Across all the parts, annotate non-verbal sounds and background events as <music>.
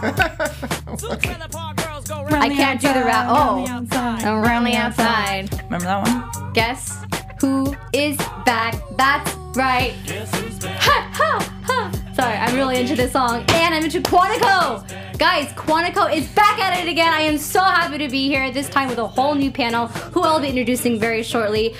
<laughs> I can't do the rap. Oh, around oh, the outside. Remember that one? Guess who is back? That's right. Ha, ha, ha. Sorry, I'm really into this song. And I'm into Quantico. Guys, Quantico is back at it again. I am so happy to be here, this time with a whole new panel, who I'll be introducing very shortly.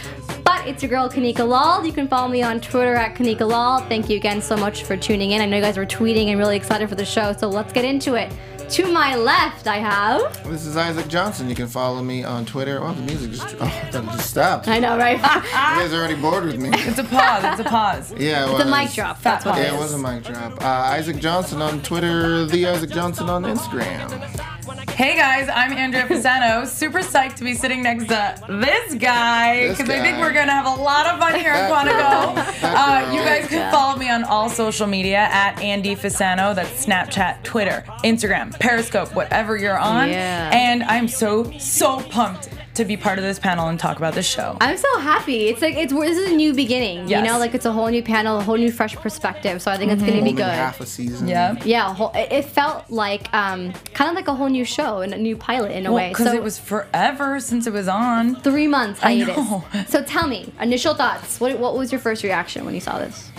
But it's your girl, Kanika Lal. You can follow me on Twitter at Kanika Lal. Thank you again so much for tuning in. I know you guys were tweeting and really excited for the show, so let's get into it. To my left, I have. This is Isaac Johnson. You can follow me on Twitter. Oh, the music just, oh, that just stopped. I know, right? You guys are already bored with me. <laughs> It's a pause. It's a pause. <laughs> Yeah, it the was. mic drop. That's what it Yeah, it was a mic drop. Uh, Isaac Johnson on Twitter. The Isaac Johnson on Instagram. Hey guys, I'm Andrea Fasano. Super psyched to be sitting next to this guy because I think we're gonna have a lot of fun here at That Quantico. <laughs> Uh, you guys can follow me on all social media at Andy Fasano. That's Snapchat, Twitter, Instagram, Periscope, whatever you're on. Yeah. And I'm so so pumped to be part of this panel and talk about this show. I'm so happy. It's like it's this is a new beginning. You know, like it's a whole new panel, a whole new fresh perspective. So I think it's gonna be Only good. half a season. Yeah. Yeah, a whole, it it felt like um, kind of like a whole new show and a new pilot in a way. Because So it was forever since it was on. three months I hiatus. know. So tell me, initial thoughts. What what was your first reaction when you saw this?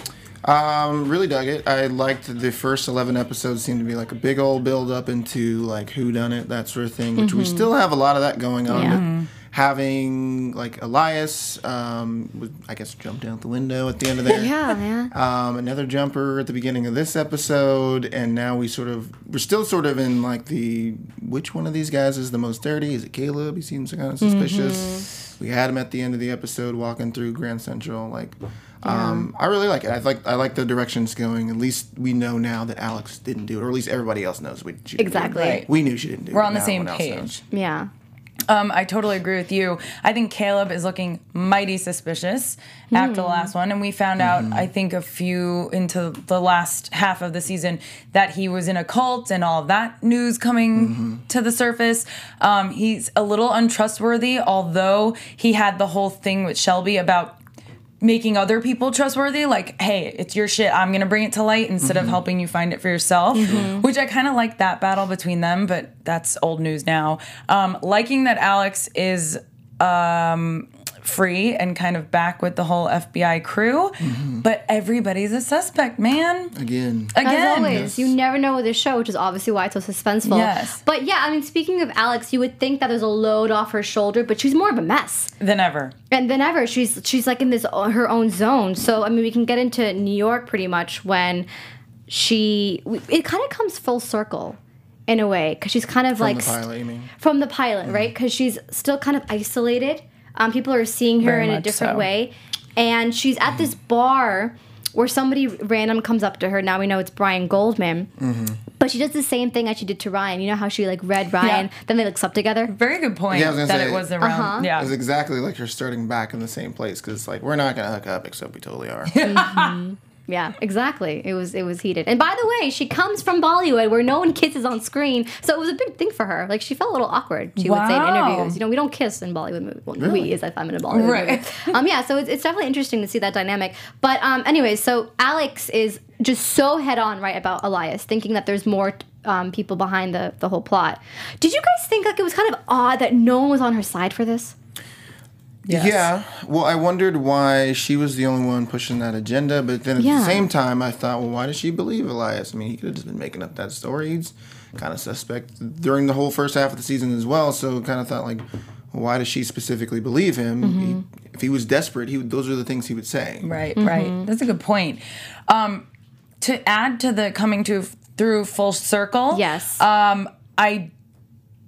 Um, really dug it. I liked the first eleven episodes. Seemed to be like a big old build up into like who done it, that sort of thing. Which we still have a lot of that going on. Yeah. Having like Elias, um, was, I guess jumped out the window at the end of there. Yeah, man. um, another jumper at the beginning of this episode, and now we sort of we're still sort of in like the which one of these guys is the most dirty? Is it Caleb? He seems kind of suspicious. We had him at the end of the episode walking through Grand Central. Like, um, I really like it. I like I like the directions going. At least we know now that Alex didn't do it, or at least everybody else knows we she didn't do it. Exactly. Right. We knew she didn't do it. We're on the same page. knows. Yeah. Um, I totally agree with you. I think Caleb is looking mighty suspicious after the last one, and we found out, I think, a few into the last half of the season that he was in a cult and all of that news coming to the surface. Um, he's a little untrustworthy, although he had the whole thing with Shelby about making other people trustworthy like hey it's your shit i'm gonna bring it to light instead of helping you find it for yourself which i kind of like that battle between them but that's old news now. Um, liking that alex is um, free and kind of back with the whole fbi crew mm-hmm. but everybody's a suspect man Again, As again always, you never know with this show, which is obviously why it's so suspenseful. Yes. But yeah, I mean, speaking of Alex, you would think that there's a load off her shoulder, but she's more of a mess. than ever And than ever, she's she's like in this uh, her own zone. So I mean, we can get into New York pretty much when she. It kind of comes full circle, in a way, because she's kind of from like the pilot, you mean? from the pilot, mm-hmm. right? Because she's still kind of isolated. Um, people are seeing her Very in a different so. way, and she's at this bar where somebody random comes up to her. Now we know it's Brian Goldman, but she does the same thing as she did to Ryan. You know how she like read Ryan, then they like slept together. very good point Yeah, I was gonna that say- it was around Uh-huh. yeah It's exactly like you're starting back in the same place because it's like we're not gonna hook up except we totally are. <laughs> Yeah, exactly. It was it was heated. And by the way, she comes from Bollywood where no one kisses on screen, so it was a big thing for her. Like she felt a little awkward. She would say in interviews, you know, we don't kiss in Bollywood movies. Well, Really? We is if I'm in a Bollywood Right. movie. <laughs> Um, yeah, so it's, it's definitely interesting to see that dynamic. But um, anyways, so Alex is just so head on right about Elias, thinking that there's more. Um, people behind the the whole plot. Did you guys think like it was kind of odd that no one was on her side for this? Yes. Yeah. Well, I wondered why she was the only one pushing that agenda, but then at Yeah. the same time, I thought, well, why does she believe Elias? I mean, he could have just been making up that story. He's kind of suspect during the whole first half of the season as well. So, kind of thought like, well, why does she specifically believe him? Mm-hmm. He, if he was desperate, he would, those are the things he would say. Right, Mm-hmm. right. That's a good point. Um, to add to the coming to through full circle. Yes. Um, I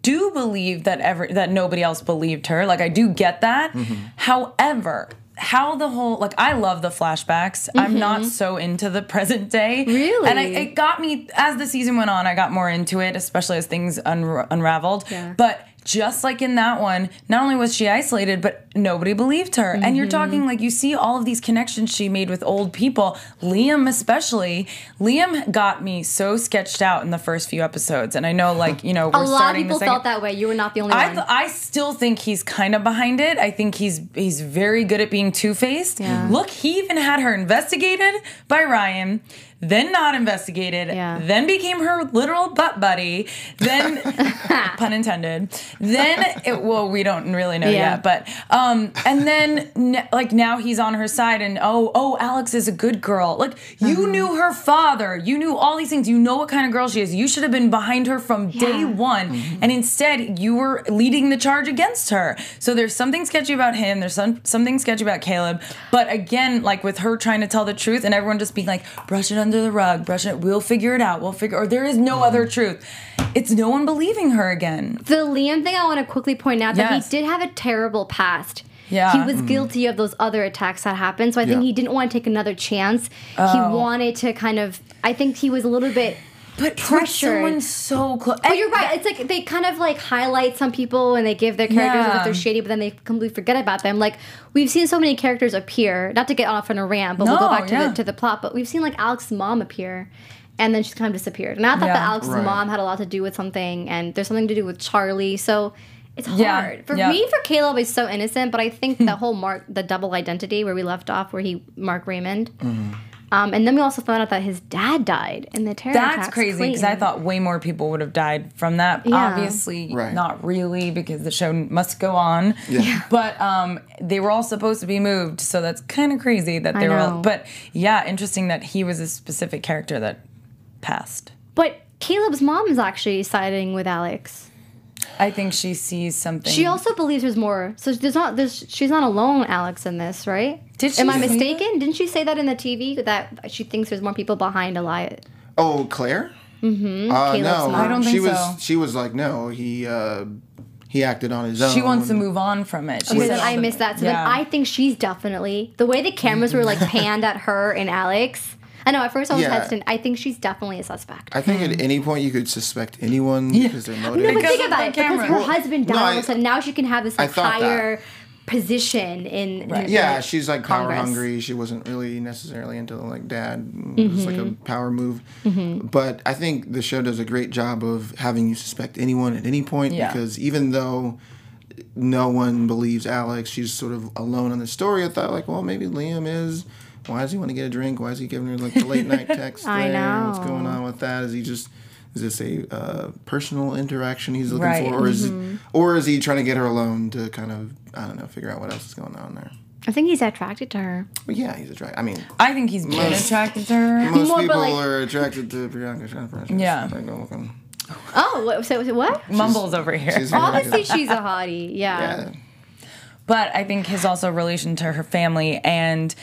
do believe that every that nobody else believed her. Like I do get that. However, how the whole like I love the flashbacks. I'm not so into the <laughs> present day. Mm-hmm. Really? And I, it got me as the season went on. I got more into it, especially as things unra- unraveled. Yeah. But just like in that one, not only was she isolated, but nobody believed her. And Mm-hmm. you're talking like you see all of these connections she made with old people. Liam, especially. Liam got me so sketched out in the first few episodes. And I know, like, you know, <laughs> we're A lot of people felt that way. You were not the only I, one. I still think he's kind of behind it. I think he's he's very good at being two faced. Yeah. Look, he even had her investigated by Ryan, then not investigated, Yeah. then became her literal butt buddy, then <laughs> pun intended. Then it, well, we don't really know Yeah. yet, but um, and then n- like now he's on her side, and oh oh, Alex is a good girl. Like you Uh-huh. knew her father, you knew all these things, you know what kind of girl she is. You should have been behind her from day Yeah. one, and instead you were leading the charge against her. So there's something sketchy about him. There's some something sketchy about Caleb. But again, like with her trying to tell the truth, and everyone just being like, brush it under the rug, brushing it. We'll figure it out. We'll figure. Or there is no other mm. truth. It's no one believing her again. the Liam thing, I want to quickly point out that Yes. he did have a terrible past. Yeah. He was mm-hmm. guilty of those other attacks that happened. So I think he didn't want to take another chance. He Oh. wanted to kind of, I think he was a little bit. But Pressured. someone so close. But you're right. It's like they kind of like highlight some people and they give their characters as if they're shady, but then they completely forget about them. Like we've seen so many characters appear. Not to get off on a rant, but we'll go back to yeah. the to the plot. But we've seen like Alex's mom appear, and then she's kind of disappeared. And I thought Yeah. that Alex's Right. mom had a lot to do with something, and there's something to do with Charlie. So. It's Yeah, hard for yeah. me. For Caleb, is so innocent, but I think the <laughs> whole Mark, the double identity where we left off, where he Mark Raymond, mm-hmm. Um, and then we also found out that his dad died in the terror That's attacks. crazy because I thought way more people would have died from that. Yeah. Obviously, Right. not really because the show must go on. Yeah. But um, they were all supposed to be moved, so that's kind of crazy that they I were. All, but yeah, interesting that he was a specific character that passed. But Caleb's mom is actually siding with Alex. I think she sees something. She also believes there's more. So there's not there's she's not alone, Alex, in this, right? Did she Am I say mistaken? Didn't she say that in the TV that she thinks there's more people behind Elias? Oh, Claire? Mm-hmm. Uh, no, mom. I don't she think was. so. She was like, no, he uh, he acted on his own. She wants to move on from it. She Okay, said then I missed that. So yeah. then I think she's definitely the way the cameras were like <laughs> panned at her and Alex. I know at first I was Yeah. hesitant. I think she's definitely a suspect. I think at any point you could suspect anyone because they're no, but Because think about the it. Because her Well, husband died no, all I- of a sudden. Now she can have this like, thought that. higher position in, in yeah, in she's like power Congress. hungry. She wasn't really necessarily into like dad. Mm-hmm. It's like a power move. But I think the show does a great job of having you suspect anyone at any point Yeah. because even though no one believes Alex, she's sort of alone in the story. I thought like, well, maybe Liam is. Why does he want to get a drink? Why is he giving her like the late night <laughs> text? I there? What's going on with that? Is he just is this a uh, personal interaction he's looking Right. for, or is Mm-hmm. it, or is he trying to get her alone to kind of I don't know figure out what else is going on there? I think he's attracted to her. But yeah, he's attracted. I mean, I think he's been Most- attracted to her. most More, people like- are attracted to Priyanka Chopra. Yeah. oh. Oh, what, so so what? Mumbles over here. She's <laughs> very Obviously, she's a hottie. Yeah. Yeah. but I think his also relation to her family and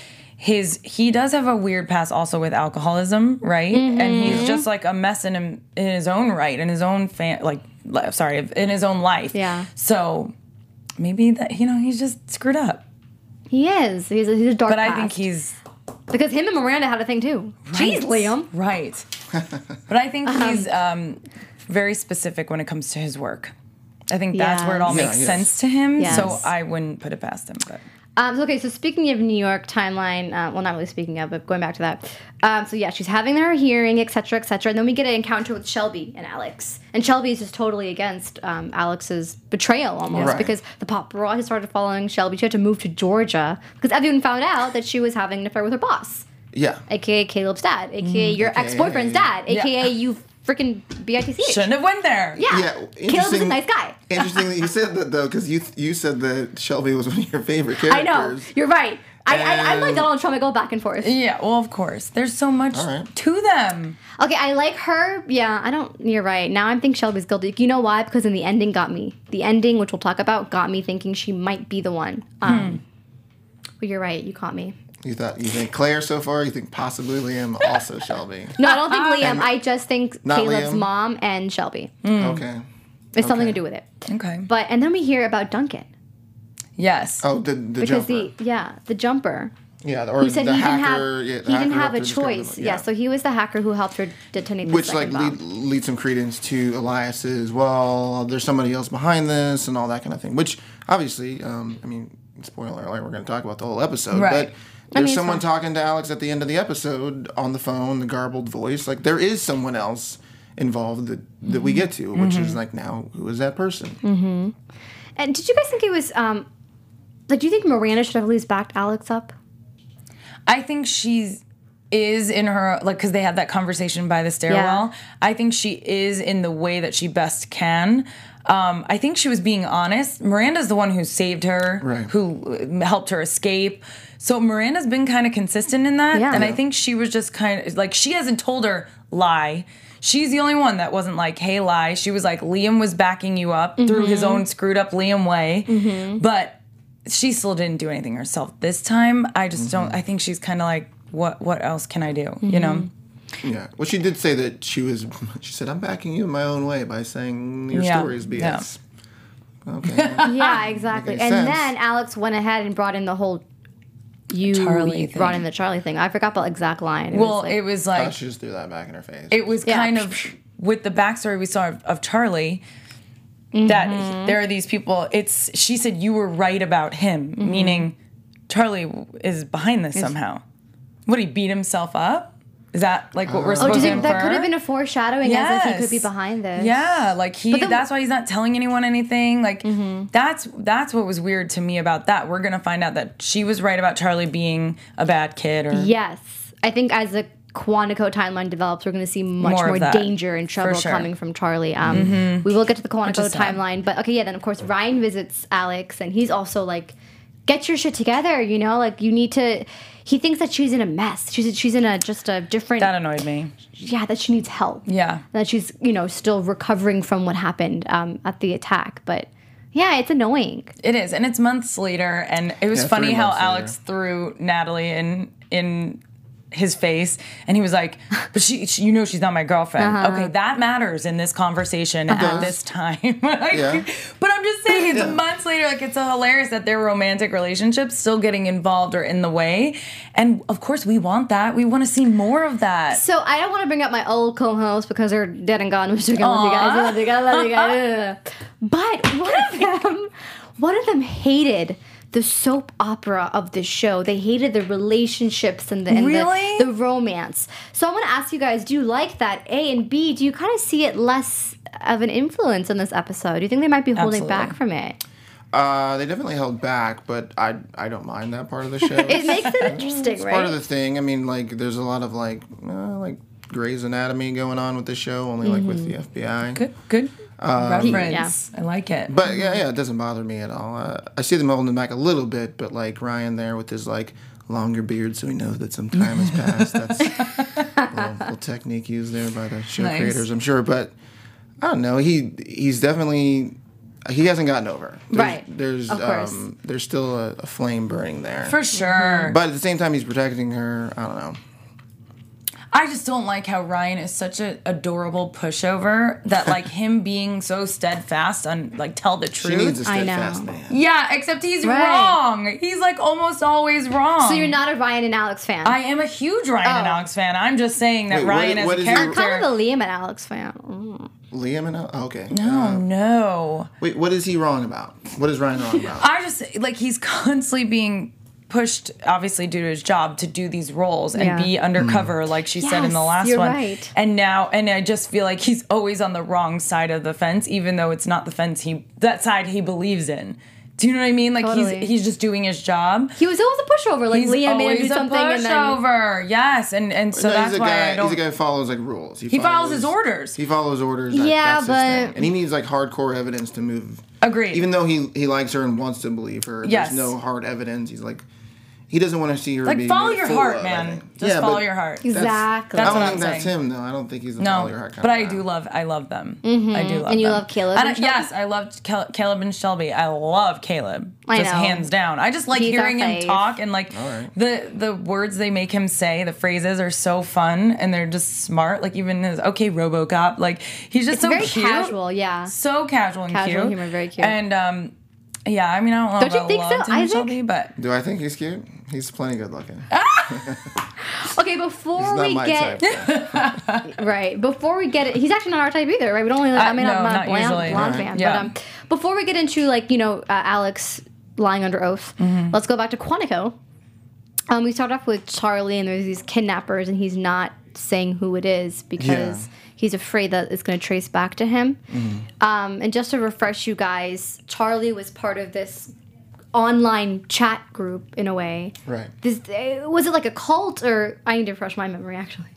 his he does have a weird past also with alcoholism, right? And Mm-hmm. he's just like a mess in him in his own right, in his own fan like sorry, in his own life. Yeah. So maybe that you know he's just screwed up. He is. He's a, he's a dark But I think he's because him and Miranda had a thing too. Jeez, Liam. right. but I think Uh-huh. he's um, very specific when it comes to his work. I think that's where it all makes Yeah, yes. sense to him. So I wouldn't put it past him. But Um, so, okay, so speaking of New York timeline, uh, well, not really speaking of, but going back to that. Um, so yeah, she's having her hearing, etc., etc. And then we get an encounter with Shelby and Alex, and Shelby is just totally against um, Alex's betrayal almost Right. because the paparazzi started following Shelby. She had to move to Georgia because everyone found out that she was having an affair with her boss, Yeah. aka Caleb's dad, aka your AKA. ex boyfriend's dad, aka Yeah. you freaking bitch. Shouldn't have went there. Yeah. Yeah, Caleb is a nice guy. Interesting that you said that though, because you you said that Shelby was one of your favorite characters. <laughs> I know. You're right. I, I, I'm like And- Donald Trump. I go back and forth. Yeah, well, of course. There's so much All right. to them. Okay, I like her. Yeah, I don't. You're right. Now I think Shelby's guilty. You know why? Because in the ending got me. The ending, which we'll talk about, got me thinking she might be the one. Um, But you're right. You caught me. You thought you think Claire so far? You think possibly Liam, also <laughs> Shelby? No, I don't think uh, Liam. I just think Not Caleb's Liam? mom and Shelby. Hmm. Hmm. Okay. It's something to do with it. Okay. But and then we hear about Duncan Yes. Oh, the the because jumper. the yeah the jumper. yeah, or He said the he didn't hacker. have yeah, the he didn't hacker have a helped her discover choice. the- Yeah. so he was the hacker who helped her detonate the which like second lead, bomb. leads some credence to Elias's. Well, there's somebody else behind this and all that kind of thing. Which obviously, um, I mean, spoiler alert, we're going to talk about the whole episode, Right. but. There's mean, someone fine. talking to Alex at the end of the episode on the phone, the garbled voice. Like there is someone else involved that, that we get to, which Mm-hmm. is like now who is that person? Mm-hmm. And did you guys think it was um like do you think Miranda should have at least backed Alex up? I think she's is in her like because they had that conversation by the stairwell. Yeah. I think she is in the way that she best can. Um, I think she was being honest. Miranda's the one who saved her, Right. who uh, helped her escape. So Miranda's been kind of consistent in that, Yeah. and I think she was just kind of like she hasn't told her lie. She's the only one that wasn't like, "Hey, lie." She was like, "Liam was backing you up through his Mm-hmm. own screwed up Liam way," but she still didn't do anything herself this time. I just don't. I think she's kind of like, what What else can I do? You know? Yeah. Well, she did say that she was. She said, "I'm backing you in my own way by saying your Yeah. story is BS." Yeah. Okay. <laughs> Yeah, exactly. And sense. then Alex went ahead and brought in the whole you Charlie you thing. brought in the Charlie thing. I forgot the exact line. It Well, was like, it was like thought she just threw that back in her face. it was Yeah. kind of with the backstory we saw of, of Charlie. That Mm-hmm. there are these people. It's she said you were right about him, Mm-hmm. meaning Charlie is behind this somehow. Would he beat himself up? Is that like what we're Oh, supposed do to you think that infer? could have been a foreshadowing as if he could be behind this? Yeah, like he. Then- that's why he's not telling anyone anything. Like Mm-hmm. that's that's what was weird to me about that. We're gonna find out that she was right about Charlie being a bad kid, or Yes. I think as the Quantico timeline develops, we're going to see much More more, danger and trouble sure. coming from Charlie. Um, We will get to the Quantico timeline. But okay, yeah, then of course Ryan visits Alex and he's also like, get your shit together, you know? Like, you need to. He thinks that she's in a mess. She's she's in a just a different. that annoyed me. yeah, that she needs help. Yeah. That she's, you know, still recovering from what happened um, at the attack. But yeah, it's annoying. It is, and it's months later, and it was Yeah, funny how months later. Alex threw Natalie in in his face, and he was like, "But she, she you know, she's not my girlfriend." Uh-huh. Okay, that matters in this conversation at this time. <laughs> Like, Yeah. But I'm just saying, it's Yeah. months later. Like, it's so hilarious that their romantic relationships still getting involved or in the way, and of course, we want that. We want to see more of that. So I don't want to bring up my old co-hosts because they're dead and gone. Which I love you guys. I love you guys. I love you guys. <laughs> but one of them, one of them hated the soap opera of the show. They hated the relationships and the and Really? the, the romance. So I want to ask you guys: Do you like that? A and B. Do you kind of see it less of an influence in this episode? Do you think they might be holding Absolutely. back from it? Uh, they definitely held back, but I I don't mind that part of the show. <laughs> It makes it interesting, it's right? part of the thing. I mean, like there's a lot of like uh, like Grey's Anatomy going on with the show, only like with the FBI. Good, good Um, reference. I like it. But yeah, yeah, it doesn't bother me at all. Uh, I see them holding him back a little bit, but like Ryan there with his like longer beard, so he knows that some time has passed. That's <laughs> a little, little technique used there by the show Nice. creators, I'm sure. But I don't know. He he's definitely he hasn't gotten over. There's, Right. There's Of course. um there's still a, a flame burning there. For sure. but at the same time, he's protecting her. I don't know. I just don't like how Ryan is such an adorable pushover that like <laughs> him being so steadfast on like tell the She truth. needs a I know. steadfast man. yeah, except he's Right. wrong. He's like almost always wrong. so you're not a Ryan and Alex fan. I am a huge Ryan and Oh. Alex fan. I'm just saying that Wait, Ryan what as is a your- I'm kind of a Liam and Alex fan. Mm. Liam and oh, okay. oh no. Wait, what is he wrong about? What is Ryan wrong about? I just like he's <laughs> constantly being pushed obviously due to his job to do these roles and Yeah. be undercover mm. like she said in the last you're one right. and now and i just feel like he's always on the wrong side of the fence even though it's not the fence he that side he believes in Do you know what I mean? Like Totally. he's he's just doing his job. He was always a pushover. Like He's Leah made him always do a something, and then pushover. Yes, and and so No, that's he's a why guy. I don't. He's a guy who follows like rules. He follows his orders. He follows orders. That, Yeah, that's his thing. but- and he needs like hardcore evidence to move. Agreed. Even though he he likes her and wants to believe her, Yes. there's no hard evidence. He's like, he doesn't want to see her. Like, be follow your heart, of, man. Just Yeah, follow your heart. exactly. That's I don't what think I'm that's saying. him though. I don't think he's a No, follow your heart kind No. but of I do love. I love them. I do love. Mm-hmm. And you them. love Caleb And and I- yes, I loved Cal- Caleb and Shelby. I love Caleb. I just know. hands down. I just like He's hearing him talk and like right. the the words they make him say. The phrases are so fun and they're just smart. Like even his okay RoboCop. Like he's just It's so very cute. casual, yeah. So casual and Casual cute. humor, very cute. And um, yeah. I mean, I don't know. Don't if you I think so, loved and Isaac? Shelby, but Do I think he's cute? He's plenty good looking. <laughs> Okay, before He's not we my get type. <laughs> right, before we get it, he's actually not our type either, right? We don't really. I mean, no, I'm not, not a blonde, usually. blonde Right. fan, Yeah. but um, before we get into like you know uh, Alex lying under oath, Mm-hmm. let's go back to Quantico. Um, we start off with Charlie, and there's these kidnappers, and he's not saying who it is because Yeah. he's afraid that it's going to trace back to him. Um, and just to refresh you guys, Charlie was part of this online chat group in a way. Right. This uh, was it like a cult or I need to refresh my memory actually.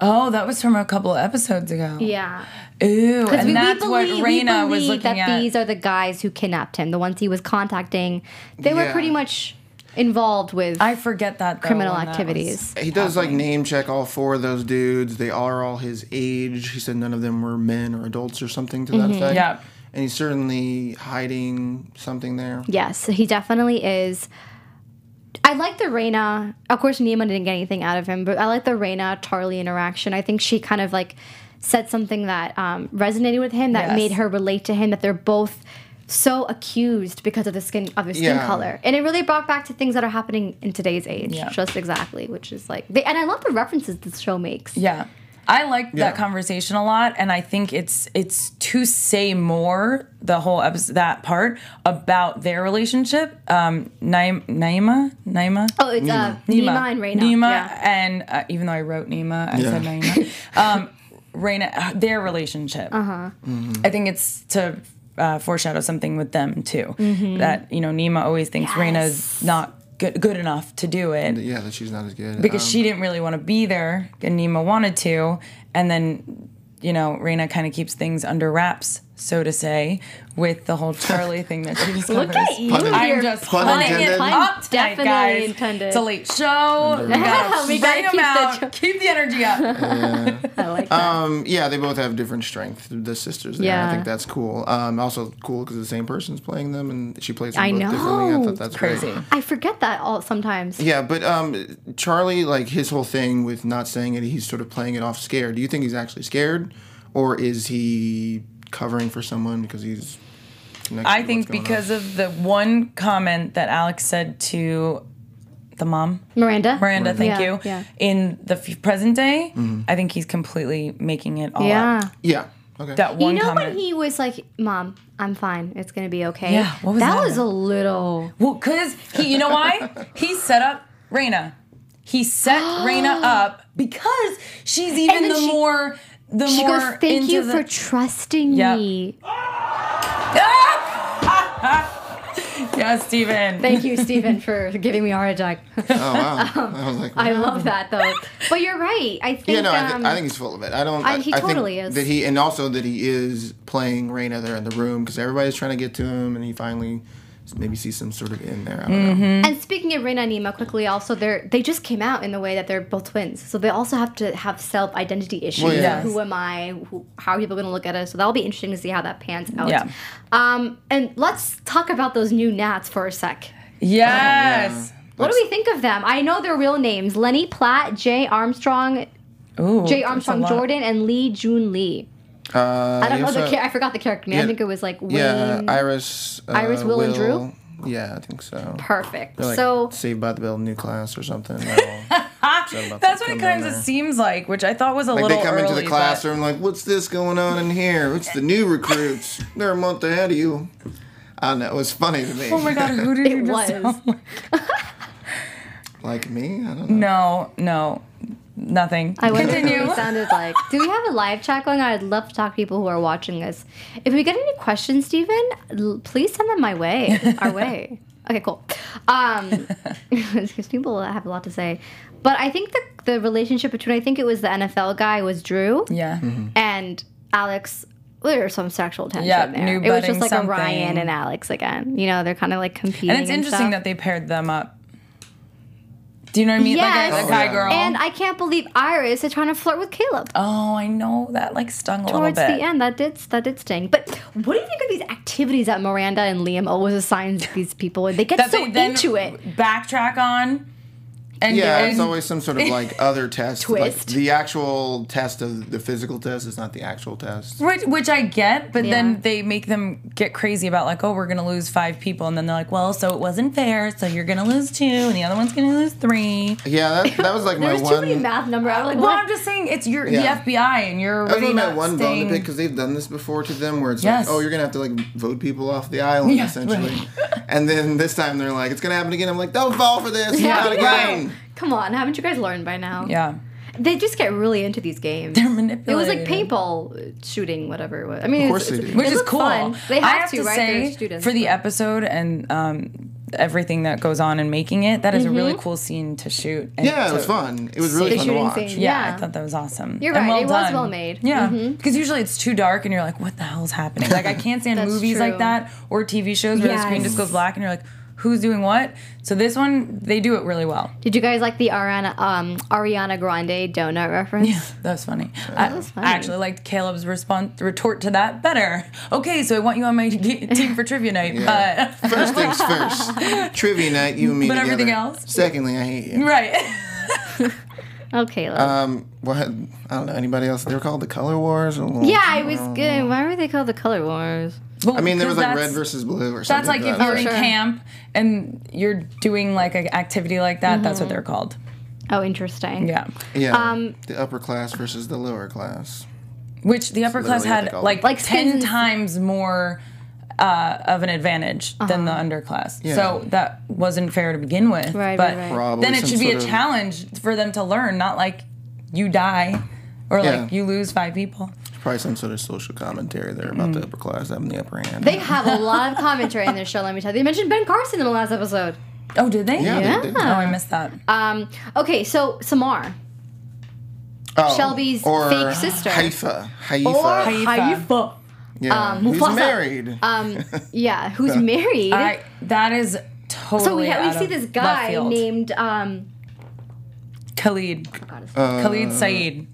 oh, that was from a couple of episodes ago. Yeah, Ooh, because and that's what Raina was looking that at. these are the guys who kidnapped him, the ones he was contacting. They were pretty much involved with I forget that though, criminal when that activities. He does like name check all four of those dudes. They are all his age. He said none of them were men or adults or something to that Mm-hmm. effect. Yeah. And he's certainly hiding something there. Yes, he definitely is. I like the Raina. Of course, Nimah didn't get anything out of him, but I like the Raina Charlie interaction. I think she kind of like said something that um, resonated with him, that Yes. made her relate to him. That they're both so accused because of the skin of their skin Yeah. color, and it really brought back to things that are happening in today's age. Yeah. Just exactly, which is like, they, and I love the references this show makes. Yeah. I like Yeah. that conversation a lot, and I think it's it's to say more the whole episode that part about their relationship. Um, Naim, Naima, Naima, Oh, it's uh, Nimah. and Raina. Nimah, Yeah. and uh, even though I wrote Nimah, I Yeah. said Naima. <laughs> um, Raina, uh, their relationship. Uh-huh. I think it's to uh, foreshadow something with them too. That you know, Nimah always thinks Mm-hmm. Yes. Raina's not good good enough to do it Yeah, that she's not as good. because Um, she didn't really want to be there and Nimah wanted to and then you know Raina kind of keeps things under wraps so to say with the whole Charlie thing that she discovers. <laughs> Look at you, Pun- I'm just Pun putting intended. it up tonight, definitely guys. intended. It's a late show. We gotta, We <laughs> we gotta gotta keep the out. jo- keep the energy up. <laughs> I like that. Um, yeah, they both have different strength. The sisters. There. Yeah. I think that's cool. Um, also cool because the same person's playing them, and she plays them I both know. differently. I thought that's great. Crazy. I forget that all sometimes. Yeah, but um, Charlie, like his whole thing with not saying it, he's sort of playing it off scared. Do you think he's actually scared, or is he covering for someone because he's? connected I to think what's going because on? of the one comment that Alex said to the mom, Miranda. Miranda, thank Yeah, you. yeah. In the f- present day, Mm-hmm. I think he's completely making it all Yeah. up. yeah. Okay. That one. You know comment. when he was like, "Mom, I'm fine. It's gonna be okay." Yeah, what was that? that was a little. Well, cause he, you know why? <laughs> he set up Raina. He set <gasps> Raina up because she's even the she- more the She more goes, "Thank into you the, for trusting Yep. me." <laughs> yeah, Stephen. Thank you, Stephen, for giving me a heart attack. <laughs> oh wow. <laughs> I was like, I love that though. But you're right. I think. Yeah, no, I, um, th- I think he's full of it. I don't. I- I, he I totally think is. That he and also that he is playing Raina there in the room because everybody's trying to get to him, and he finally maybe see some sort of in there. I don't Mm-hmm. know. And speaking of Raina and Nimah, quickly, also they're they just came out in the way that they're both twins, so they also have to have self identity issues. Well, yeah. Who am I? Who, how are people going to look at us? So that'll be interesting to see how that pans out. Yeah. Um, and let's talk about those new Nats for a sec. Yes. What do we think of them? I know their real names: Lenny Platt, Jay Armstrong, Ooh, Jay Armstrong. Jordan, and Li Jun Li. Uh, I don't he know the. also- Char- I forgot the character name. I think it was like Wayne. Yeah, Iris. Uh, Iris, Will, and Drew? Yeah, I think so. Perfect. Like so Saved by the Bell new class or something. <laughs> They're all upset about That's what it kind of there. seems like, which I thought was a little Like little they come early. into the but- classroom like, what's this going on in here? It's the new recruits. They're a month ahead of you. I don't know. It was funny to me. Oh my god, who did <laughs> it you just was. <laughs> Like me? I don't know. No, no. Nothing. I wonder Continue. who it sounded like. Do we have a live chat going on? I'd love to talk to people who are watching this. If we get any questions, Stephen, l- please send them my way, our <laughs> way. Okay, cool. Um, <laughs> because people have a lot to say. But I think the the relationship between I think it was the NFL guy was Drew Yeah. and Alex. There was some sexual tension Yeah, there. new it was just like a Ryan and Alex again. You know, they're kind of like competing. And it's interesting stuff. that they paired them up. Do you know what I mean? Yes. Like a, Oh, yeah. girl. And I can't believe Iris is trying to flirt with Caleb. oh, I know that like stung a towards little bit. Towards the end that did that did sting but what do you think of these activities that miranda and liam always assign these people they get so they into it backtrack on. And Yeah, and- it's always some sort of like <laughs> other test. Like Twist. the actual test of the physical test is not the actual test. Which, which I get, but Yeah. then they make them get crazy about like, oh, we're gonna lose five people, and then they're like, well, so it wasn't fair, so you're gonna lose two, and the other one's gonna lose three. Yeah, that, that was like my there's too many math number. i was like Well, what I'm just saying, it's your Yeah. the FBI, and you're That was already my not one bone to pick because they've done this before to them, where it's Yes. like, oh, you're gonna have to like vote people off the island Yeah, essentially, and then this time they're like, it's gonna happen again. I'm like, don't fall for this. not again. Come on haven't you guys learned by now Yeah, they just get really into these games they're manipulating. it was like paintball shooting whatever it was i mean Of it course was, they it, do. which it is looked cool. fun. they have, I have to, to, right say students for the episode and um, everything that goes on in making it, that is a really cool scene to shoot. and Yeah, it was fun. It was really fun to watch. scene. Yeah, Yeah. I thought that was awesome. You're And right, well it was well made. Mm-hmm. Yeah, because usually it's too dark and you're like, what the hell's happening? Like I can't stand <laughs> That's movies true. like that or TV shows where the screen just goes black and you're like, who's doing what? So this one, they do it really well. did you guys like the ariana um, ariana grande donut reference Yeah, That was funny. I, was funny. I actually liked Caleb's response retort to that better. Okay, so I want you on my g- team for trivia night, Yeah. <laughs> First things first. <laughs> Trivia night, you and me But together. everything else? Secondly, I hate you. right. <laughs> okay Um, what? I don't know. Anybody else? They were called the Color Wars. Or, yeah i was good why were they called the color wars Well, I mean, there was like red versus blue or something. That's like if that. you're in sure. camp and you're doing like an activity like that, that's what they're called. oh interesting Yeah. yeah, um, the upper class versus the lower class. Which the upper class had like. Like ten skins- times more uh, of an advantage than the underclass. Yeah. So that wasn't fair to begin with. Right, but right, right. Probably then it should be a challenge for them to learn, not like you die or Yeah. like you lose five people. Probably some sort of social commentary there about the upper class having the upper hand. They have a lot of commentary in this show, let me tell you. They mentioned Ben Carson in the last episode. Oh, did they? yeah, Yeah. they did. Oh, I missed that. Um, okay, so Samar. Oh, Shelby's or fake sister. Haifa. Haifa. Or Haifa. Haifa. yeah. um, who's Mufasa. married. Um, <laughs> yeah, who's married. I that is totally. so we, ha- out we see of this left guy field. named, um, Khalid. Uh, Khalid Saeed.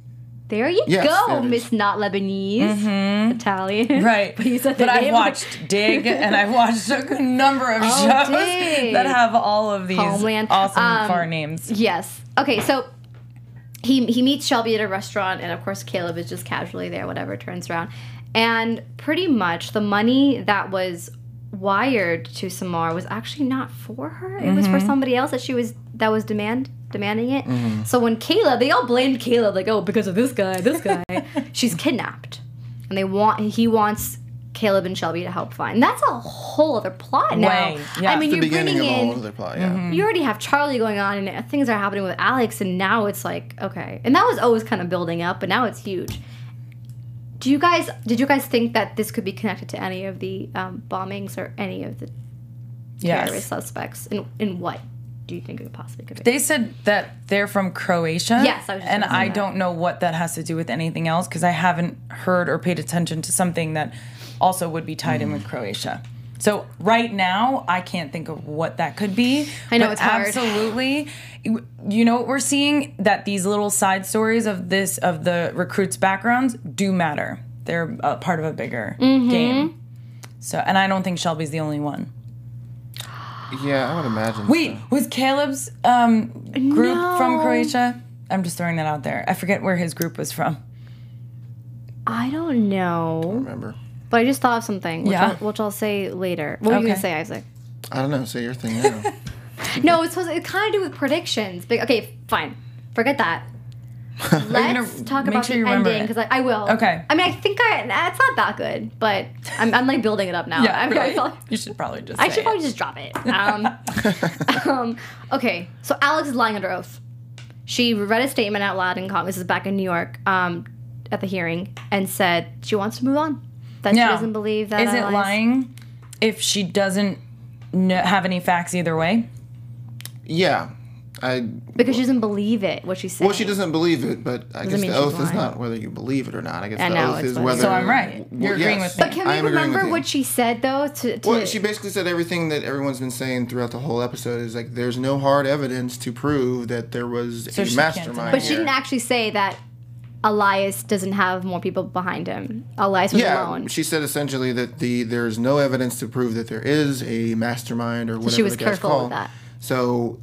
There you Yes, go. Miss Not Lebanese, Italian. Mm-hmm. Right. <laughs> But you said but I've watched Dig and I've watched a good number of <laughs> Oh, shows Dig. that have all of these Homeland. awesome Um, foreign names. Yes. Okay, so he he meets Shelby at a restaurant, and of course Caleb is just casually there. Whatever turns around, and pretty much the money that was wired to Samar was actually not for her. It was Mm-hmm. for somebody else that she was that was demand demanding it. Mm-hmm. So when Caleb, they all blamed Caleb like, oh, because of this guy, this <laughs> guy, she's kidnapped, and they want he wants. Caleb and Shelby to help find. That's a whole other plot now. Way, yeah. I mean, the you're beginning bringing of a in whole other plot. Yeah. Mm-hmm. Mm-hmm. you already have Charlie going on and things are happening with Alex and now it's like okay and that was always kind of building up but now it's huge do you guys did you guys think that this could be connected to any of the um, bombings or any of the terrorist suspects in, in what do you think it possibly could be They said that they're from Croatia. Yes, I was just and I that. don't know what that has to do with anything else because I haven't heard or paid attention to something that also would be tied in with Croatia. So right now, I can't think of what that could be. I know it's hard. Absolutely, you know what we're seeing that these little side stories of this of the recruits' backgrounds do matter. They're a part of a bigger Mm-hmm. game. So, and I don't think Shelby's the only one. Yeah, I would imagine. Wait, was Caleb's um, group from Croatia? I'm just throwing that out there. I forget where his group was from. I don't know I don't remember. but I just thought of something which, Yeah. I'll, which I'll say later what were you gonna say Isaac I don't know. Say your thing <laughs> now. no it's supposed it kind of do with predictions but okay fine forget that <laughs> Let's gonna talk about sure the ending because I, I will. Okay. I mean, I think I. Nah, it's not that good, but I'm, I'm like building it up now. I'm, I really. feel- you should probably just. I say should it. probably just drop it. <laughs> Um, um, okay, so Alex is lying under oath. she read a statement out loud in Congress. This is back in New York um, at the hearing, and said she wants to move on. That she doesn't believe that. Is it allies- lying if she doesn't kn- have any facts either way? Yeah, I. because she doesn't believe it. What she saying. Well, she doesn't believe it, but I guess the oath is not whether you believe it or not. I guess I the know, oath is what- whether. So I'm right. You're agreeing yes. with me. But can I we remember what she said though? To, to Well, she basically said everything that everyone's been saying throughout the whole episode is like there's no hard evidence to prove that there was So a mastermind. but she didn't actually say that Elias doesn't have more people behind him. Elias was Yeah, alone. she said essentially that the there's no evidence to prove that there is a mastermind or whatever she was the guy's careful with called. that. So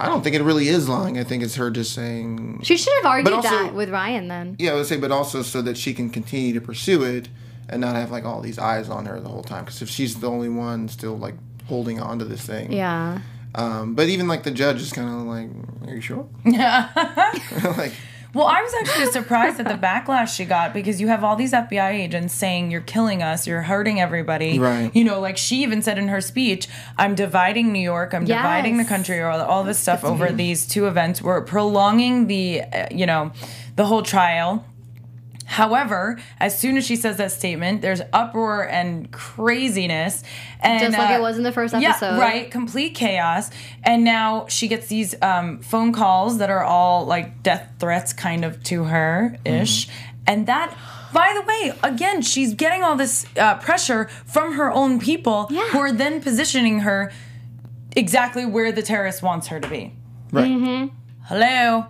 I don't think it really is lying. I think it's her just saying She should have argued also- that with Ryan then. Yeah, I would say, but also so that she can continue to pursue it and not have like all these eyes on her the whole time. Because if she's the only one still like holding on to this thing, Yeah. Um, but even like the judge is kind of like, "Are you sure?" Yeah. <laughs> <laughs> like, Well, I was actually surprised at the backlash she got because you have all these FBI agents saying you're killing us, you're hurting everybody. Right. You know, like she even said in her speech, "I'm dividing New York, I'm dividing the country, or all, all this stuff over these two events. We're prolonging the, uh, you know, the whole trial." However, as soon as she says that statement, there's uproar and craziness, and Just like uh, it was in the first episode, yeah, episode. right, complete chaos. And now she gets these um, phone calls that are all like death threats, kind of to her ish, Mm-hmm. and that. By the way, again, she's getting all this uh, pressure from her own people Yeah. who are then positioning her exactly where the terrorist wants her to be. right. Mm-hmm. Hello.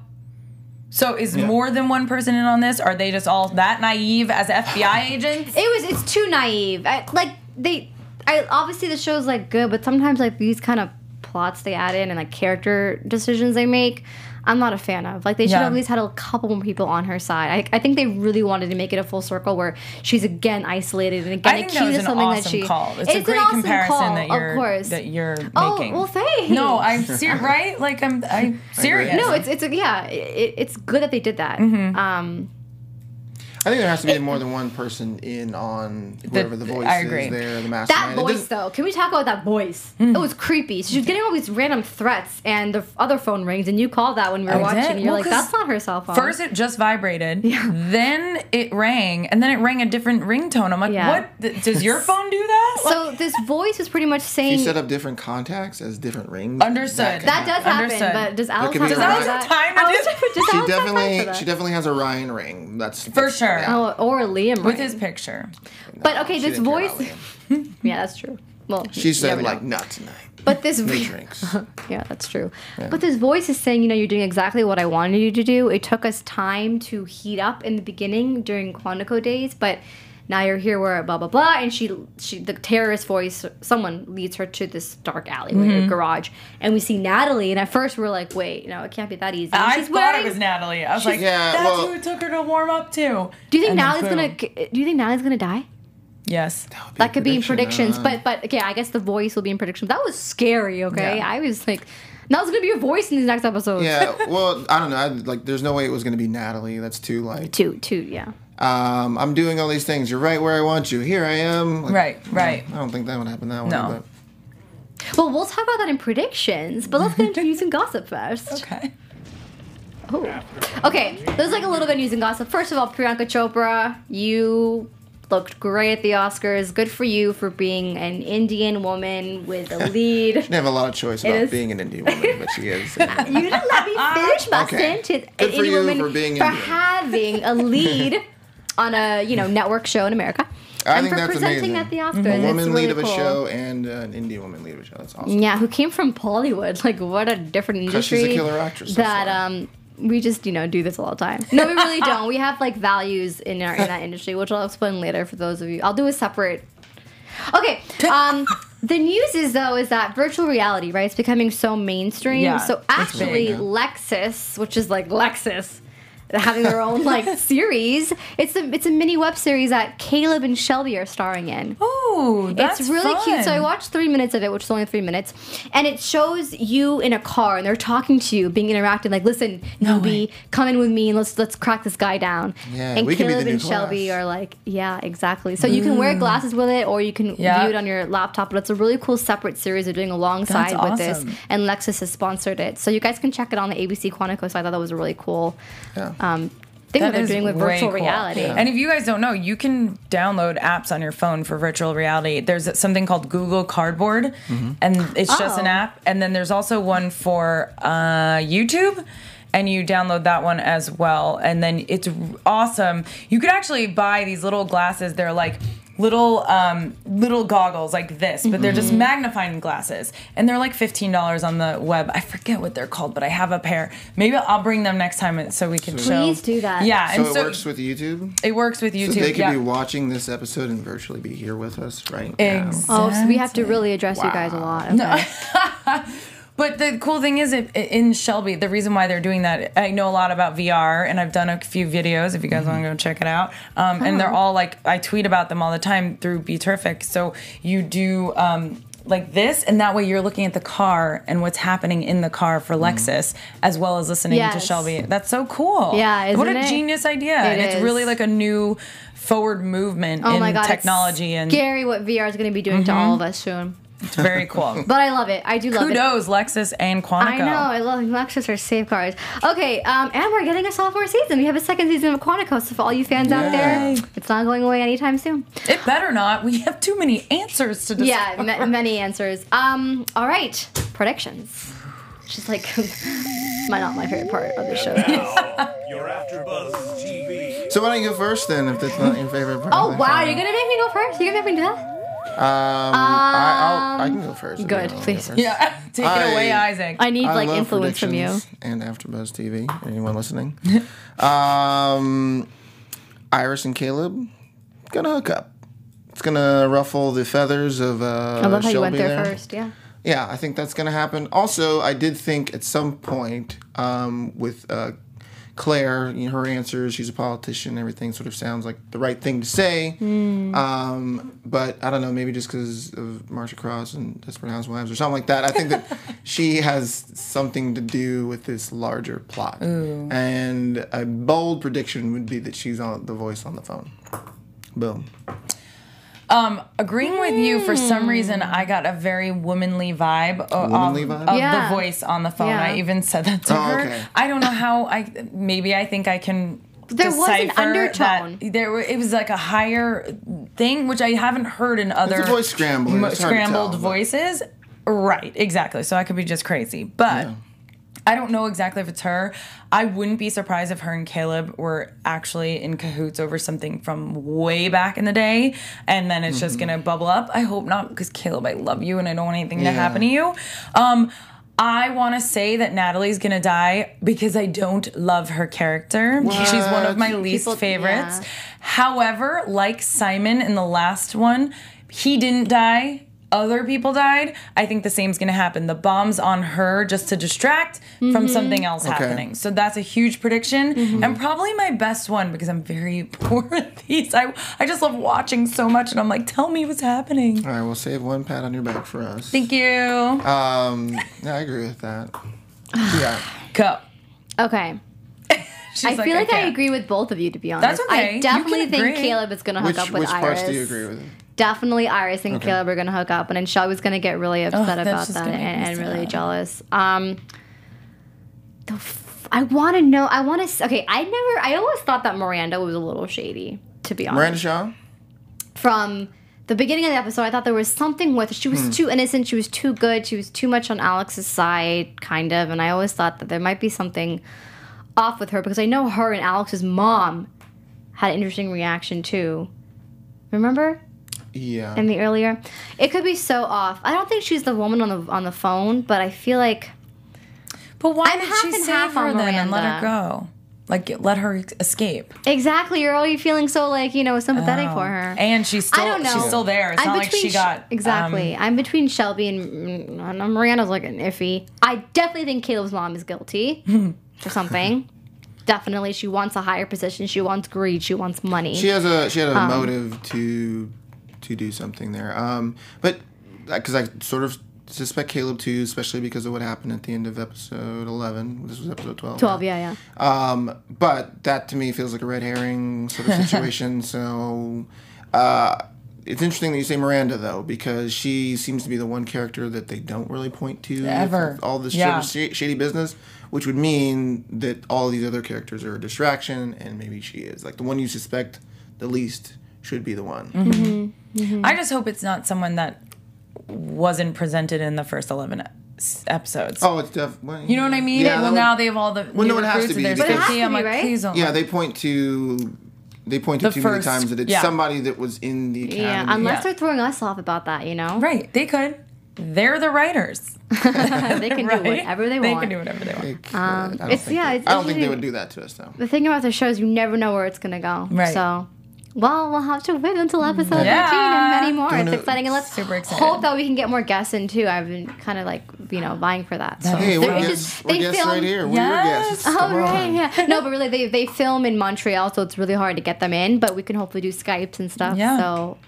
So is more than one person in on this? Are they just all that naive as FBI <laughs> agents? It was it's too naive. I, like they I obviously the show's like good, but sometimes like these kind of plots they add in and like character decisions they make, I'm not a fan of. Like they should Yeah. at least had a couple more people on her side. I, I think they really wanted to make it a full circle where she's again isolated and again I think that accused of an something awesome that she call. It's, a an great awesome comparison call, that you're of course. that you're oh making. well, thanks. No, I'm serious, right? Like I'm, I'm <laughs> serious. no, it's it's a, yeah, it, it's good that they did that. Mm-hmm. Um, I think there has to be more than one person in on whoever the, voice I agree. is there, the That mastermind. It voice, though, can we talk about that voice? Mm. It was creepy. She was getting all these random threats, and the other phone rings, and you called that when we were I watching. did. and You're Well, like, 'cause that's not her cell phone. First, it just vibrated. Yeah. Then it rang, and then it rang a different ringtone. I'm like, Yeah. what? Th- Does your phone do that? Like, so this voice was pretty much You saying set up different contacts as different rings. Understood. can that does happen, Understood. but does Alex could have time a for Does that? Have time to I do was <laughs> like, does She Alex time for definitely, she definitely has a Ryan ring. That's For that's- sure. Yeah. Oh, or Liam, with ring. his picture. But okay, this voice. <laughs> yeah, that's true. Well, She you said never know. like not tonight. But this <laughs> vo- drinks. <laughs> Yeah, that's true. But this voice is saying, you know, you're doing exactly what I wanted you to do. It took us time to heat up in the beginning during Quantico days, but now you're here where blah blah blah and she she the terrorist voice someone leads her to this dark alleyway Mm-hmm. or garage and we see Natalie and at first we're like wait no it can't be that easy And I thought wearing- it was Natalie. I was like, Yeah, that's well- who it took her to warm up to. do you think And Natalie's gonna do you think Natalie's gonna die Yes. that could be in predictions uh, but but okay I guess the voice will be in predictions that was scary okay Yeah. I was like that was gonna be your voice in these next episodes Yeah, well, I don't know. I, like, there's no way it was going to be Natalie. That's too like. two two yeah Um, I'm doing all these things. You're right where I want you. Here I am. Like, Right, right. I don't think that would happen that way. No. But Well, we'll talk about that in predictions, but let's get into <laughs> news and gossip first. Okay. Oh. Okay, there's like a little bit of news and gossip. First of all, Priyanka Chopra, you looked great at the Oscars. Good for you for being an Indian woman with a <laughs> lead. She didn't have a lot of choice about is- being an Indian woman, but she is. <laughs> you didn't let me finish my Okay. sentence. Good An for Indian you woman for being for Indian. having a lead on a you know network show in America. I and think for that's presenting amazing. at the Oscars. A It's woman really lead of a cool. show and uh, an Indian woman lead of a show. That's awesome. Yeah, who came from Bollywood? <laughs> Like, what a different 'Cause she's industry. a killer actress, That why. um, we just you know do this all the time. No, we really don't. We have like values in our in that industry, which I'll explain later for those of you. I'll do a separate. Okay. Um, the news is though is that virtual reality, right? It's becoming so mainstream. Yeah, so actually, big. Lexus, which is like Lexus. Having their own like <laughs> series. It's a it's a mini web series that Caleb and Shelby are starring in. Oh, that's it's really cute. So I watched three minutes of it, which is only three minutes, and it shows you in a car, and they're talking to you, being interactive. Like, listen, No newbie, way. come in with me, and let's let's crack this guy down. Yeah, and we could be Caleb the new and Shelby class. are like, yeah, exactly. So you can wear mm. glasses with it, or you can Yeah. view it on your laptop. But it's a really cool separate series they're doing alongside That's with awesome. this, and Lexus has sponsored it. So you guys can check it on the ABC Quantico. So I thought that was really cool Yeah. Um, thing that, That they're doing with way virtual cool. reality. And if you guys don't know, you can download apps on your phone for virtual reality. There's something called Google Cardboard, and it's just an Oh. app. And then there's also one for uh, YouTube. And you download that one as well. And then it's awesome. You could actually buy these little glasses. They're like little um, little goggles like this, but they're just magnifying glasses. And they're like $15 on the web. I forget what they're called, but I have a pair. Maybe I'll bring them next time so we can show. Please do that. Yeah, So and it so works with YouTube. it works with YouTube. So they could yeah. be watching this episode and virtually be here with us right now. Oh, so we have to really address you guys a lot. Okay. <laughs> But the cool thing is, it, in Shelby, the reason why they're doing that, I know a lot about VR, and I've done a few videos. If you guys want to go check it out, um, and they're all like I tweet about them all the time through Be Terrific. So you do. Um, like this, and that way you're looking at the car and what's happening in the car for Lexus, as well as listening to Shelby. That's so cool. Yeah, what a it? genius idea! It and it's is. really like a new forward movement Oh in god, technology, and scary what VR is going to be doing to all of us soon. It's very cool. <laughs> But I love it. I do love it. Kudos, Lexus and Quantico. I know. I love Lexus are safeguards. Okay, um, and we're getting a sophomore season. We have a second season of Quantico. So for all you fans out there, it's not going away anytime soon. It better not. We have too many answers to discuss. Yeah, ma- many answers. Um, all right, predictions. She's like, <laughs> my not my favorite part of the show. <laughs> You're AfterBuzz TV. So why don't you go first then, if that's not your favorite part? oh wow, show? you're gonna make me go first. You're gonna make me do that? Um, I, I'll, I can go first. if you good, wanna go please. first. Yeah, <laughs> take I- it away, Isaac. I need I like love influence from you. predictions And AfterBuzz TV. Anyone listening? <laughs> um, Iris and Caleb gonna hook up. It's gonna ruffle the feathers of. Uh, I love how you Shelby went there, first. Yeah. Yeah, I think that's gonna happen. Also, I did think at some point um, with uh, Claire, you know, her answers, she's a politician, everything sort of sounds like the right thing to say. Hmm. Um, but I don't know, maybe just because of Marcia Cross and Desperate Housewives or something like that. I think that <laughs> she has something to do with this larger plot. And a bold prediction would be that she's on the voice on the phone. Boom. Um, agreeing with you for some reason, I got a very womanly vibe of, Womanly of- vibe? of Yeah. the voice on the phone. Yeah. I even said that to Oh, her. okay. I don't know how. I maybe I think I can. There was an undertone. There, were- it was like a higher thing, which I haven't heard in other a voice scrambler. mo- It's hard to scrambled tell, but- voices. Right, exactly. So I could be just crazy, but. Yeah. I don't know exactly if it's her. I wouldn't be surprised if her and Caleb were actually in cahoots over something from way back in the day, and then it's Mm-hmm. just gonna bubble up. I hope not, because Caleb, I love you, and I don't want anything to happen to you. Um, I want to say that Natalie's gonna die because I don't love her character. She's one of my least People- favorites. yeah. However, like Simon in the last one, he didn't die. Other people died. I think the same's gonna happen. The bomb's on her just to distract Mm-hmm. from something else happening. So that's a huge prediction and probably my best one because I'm very <laughs> poor at these. I I just love watching so much and I'm like, tell me what's happening. All right, we'll save one pat on your back for us. Thank you. Um, yeah, I agree with that. <sighs> Yeah. Go. Okay. <laughs> She's I feel like I, can't. agree with both of you, to be honest. That's okay. I definitely think. Caleb is going to hook Which up with which Iris. parts do you agree with? Definitely Iris and Caleb were going to hook up, and then was going to get really upset that's about that and, and really jealous. Um, the f- I want to know. I want to. Okay, I never. I always thought that Miranda was a little shady. To be honest, Miranda Shaw? from the beginning of the episode, I thought there was something with she Hmm. was too innocent, she was too good, she was too much on Alex's side, kind of, and I always thought that there might be something off with her because I know her and Alex's mom had an interesting reaction too. Remember Yeah. in the earlier? It could be so off. I don't think she's the woman on the on the phone, but I feel like But why I'm did half she and save half her on then and let her go? Like let her escape. exactly you're already feeling so like you know sympathetic Oh. for her. And she's still I don't know. she's still there. It's I'm not like she Sh- got exactly. um, I'm between Shelby and mm, Miranda's like an iffy. I definitely think Caleb's mom is guilty <laughs> for something. definitely she wants a higher position. She wants greed. She wants money. She has a she had a Um, motive to to do something there. Um, but because I sort of suspect Caleb too, especially because of what happened at the end of episode eleven. This was episode twelve. Twelve, yeah, yeah. Um, but that to me feels like a red herring sort of situation. <laughs> so uh, it's interesting that you say Miranda though, because she seems to be the one character that they don't really point to Ever. all this Yeah. sh- shady business, which would mean that all these other characters are a distraction, and maybe she is like the one you suspect the least should be the one. Mm-hmm. I just hope it's not someone that wasn't presented in the first 11 episodes. Oh, it's definitely. You know what I mean? Yeah, that well, would- now they have all the Well, new no, it has to and be there's 50. But it has I'm to like, be, right? please don't. Yeah, they point to they point to The too many times that it's yeah. somebody that was in the academy. Yeah, unless Yeah. they're throwing us off about that, you know. Right, they could. They're the writers. <laughs> they can <laughs> right? do whatever they They want. They can do whatever they want. They. Um, I don't it's- think yeah, they, it's I don't think they would do that to us though. The thing about the show is you never know where it's gonna go. Right. So, well, we'll have to wait until mm-hmm. episode Yeah. 13 and many more. Doing It's it- exciting, and let's Super excited. hope that we can get more guests in too. I've been kind of like you know vying for that. So Hey, They're we're just- guests, we're they guests film- right here. We're Yes. your guests. Oh Come right, yeah. No, but really, they they film in Montreal, so it's really hard to get them in. But we can hopefully do Skypes and stuff. Yeah. So,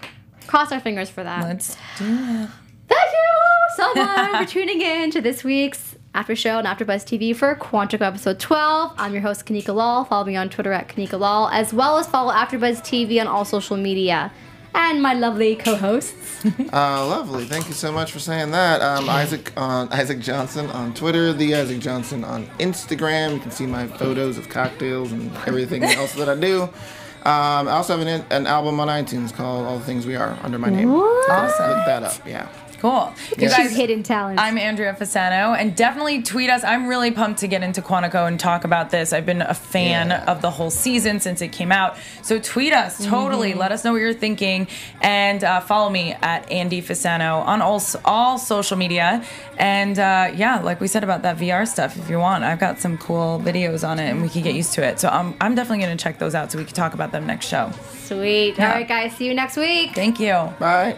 cross our fingers for that. Let's do it. Thank you so much for tuning in to this week's After Show on AfterBuzz TV for Quantico episode 12. I'm your host, Kanika Lal. Follow me on Twitter at Kanika Lal, as well as follow AfterBuzz TV on all social media. And my lovely co-hosts. <laughs> Uh, lovely. Thank you so much for saying that. Um, Isaac on Isaac Johnson on Twitter, the Isaac Johnson on Instagram. You can see my photos of cocktails and everything <laughs> else that I do. Um, I also have an, an album on iTunes called All the Things We Are under my name. Awesome. Look that up. Yeah. Cool. You She's guys, hidden talent. I'm Andrea Fasano, and definitely tweet us. I'm really pumped to get into Quantico and talk about this. I've been a fan Yeah. of the whole season since it came out. So tweet us, totally. Let us know what you're thinking, and uh, follow me at Andy Fasano on all all social media. And uh, yeah, like we said about that VR stuff, if you want, I've got some cool videos on it, and we can get used to it. So I'm I'm definitely gonna check those out so we can talk about them next show. Sweet. Yeah. All right, guys. See you next week. Thank you. Bye.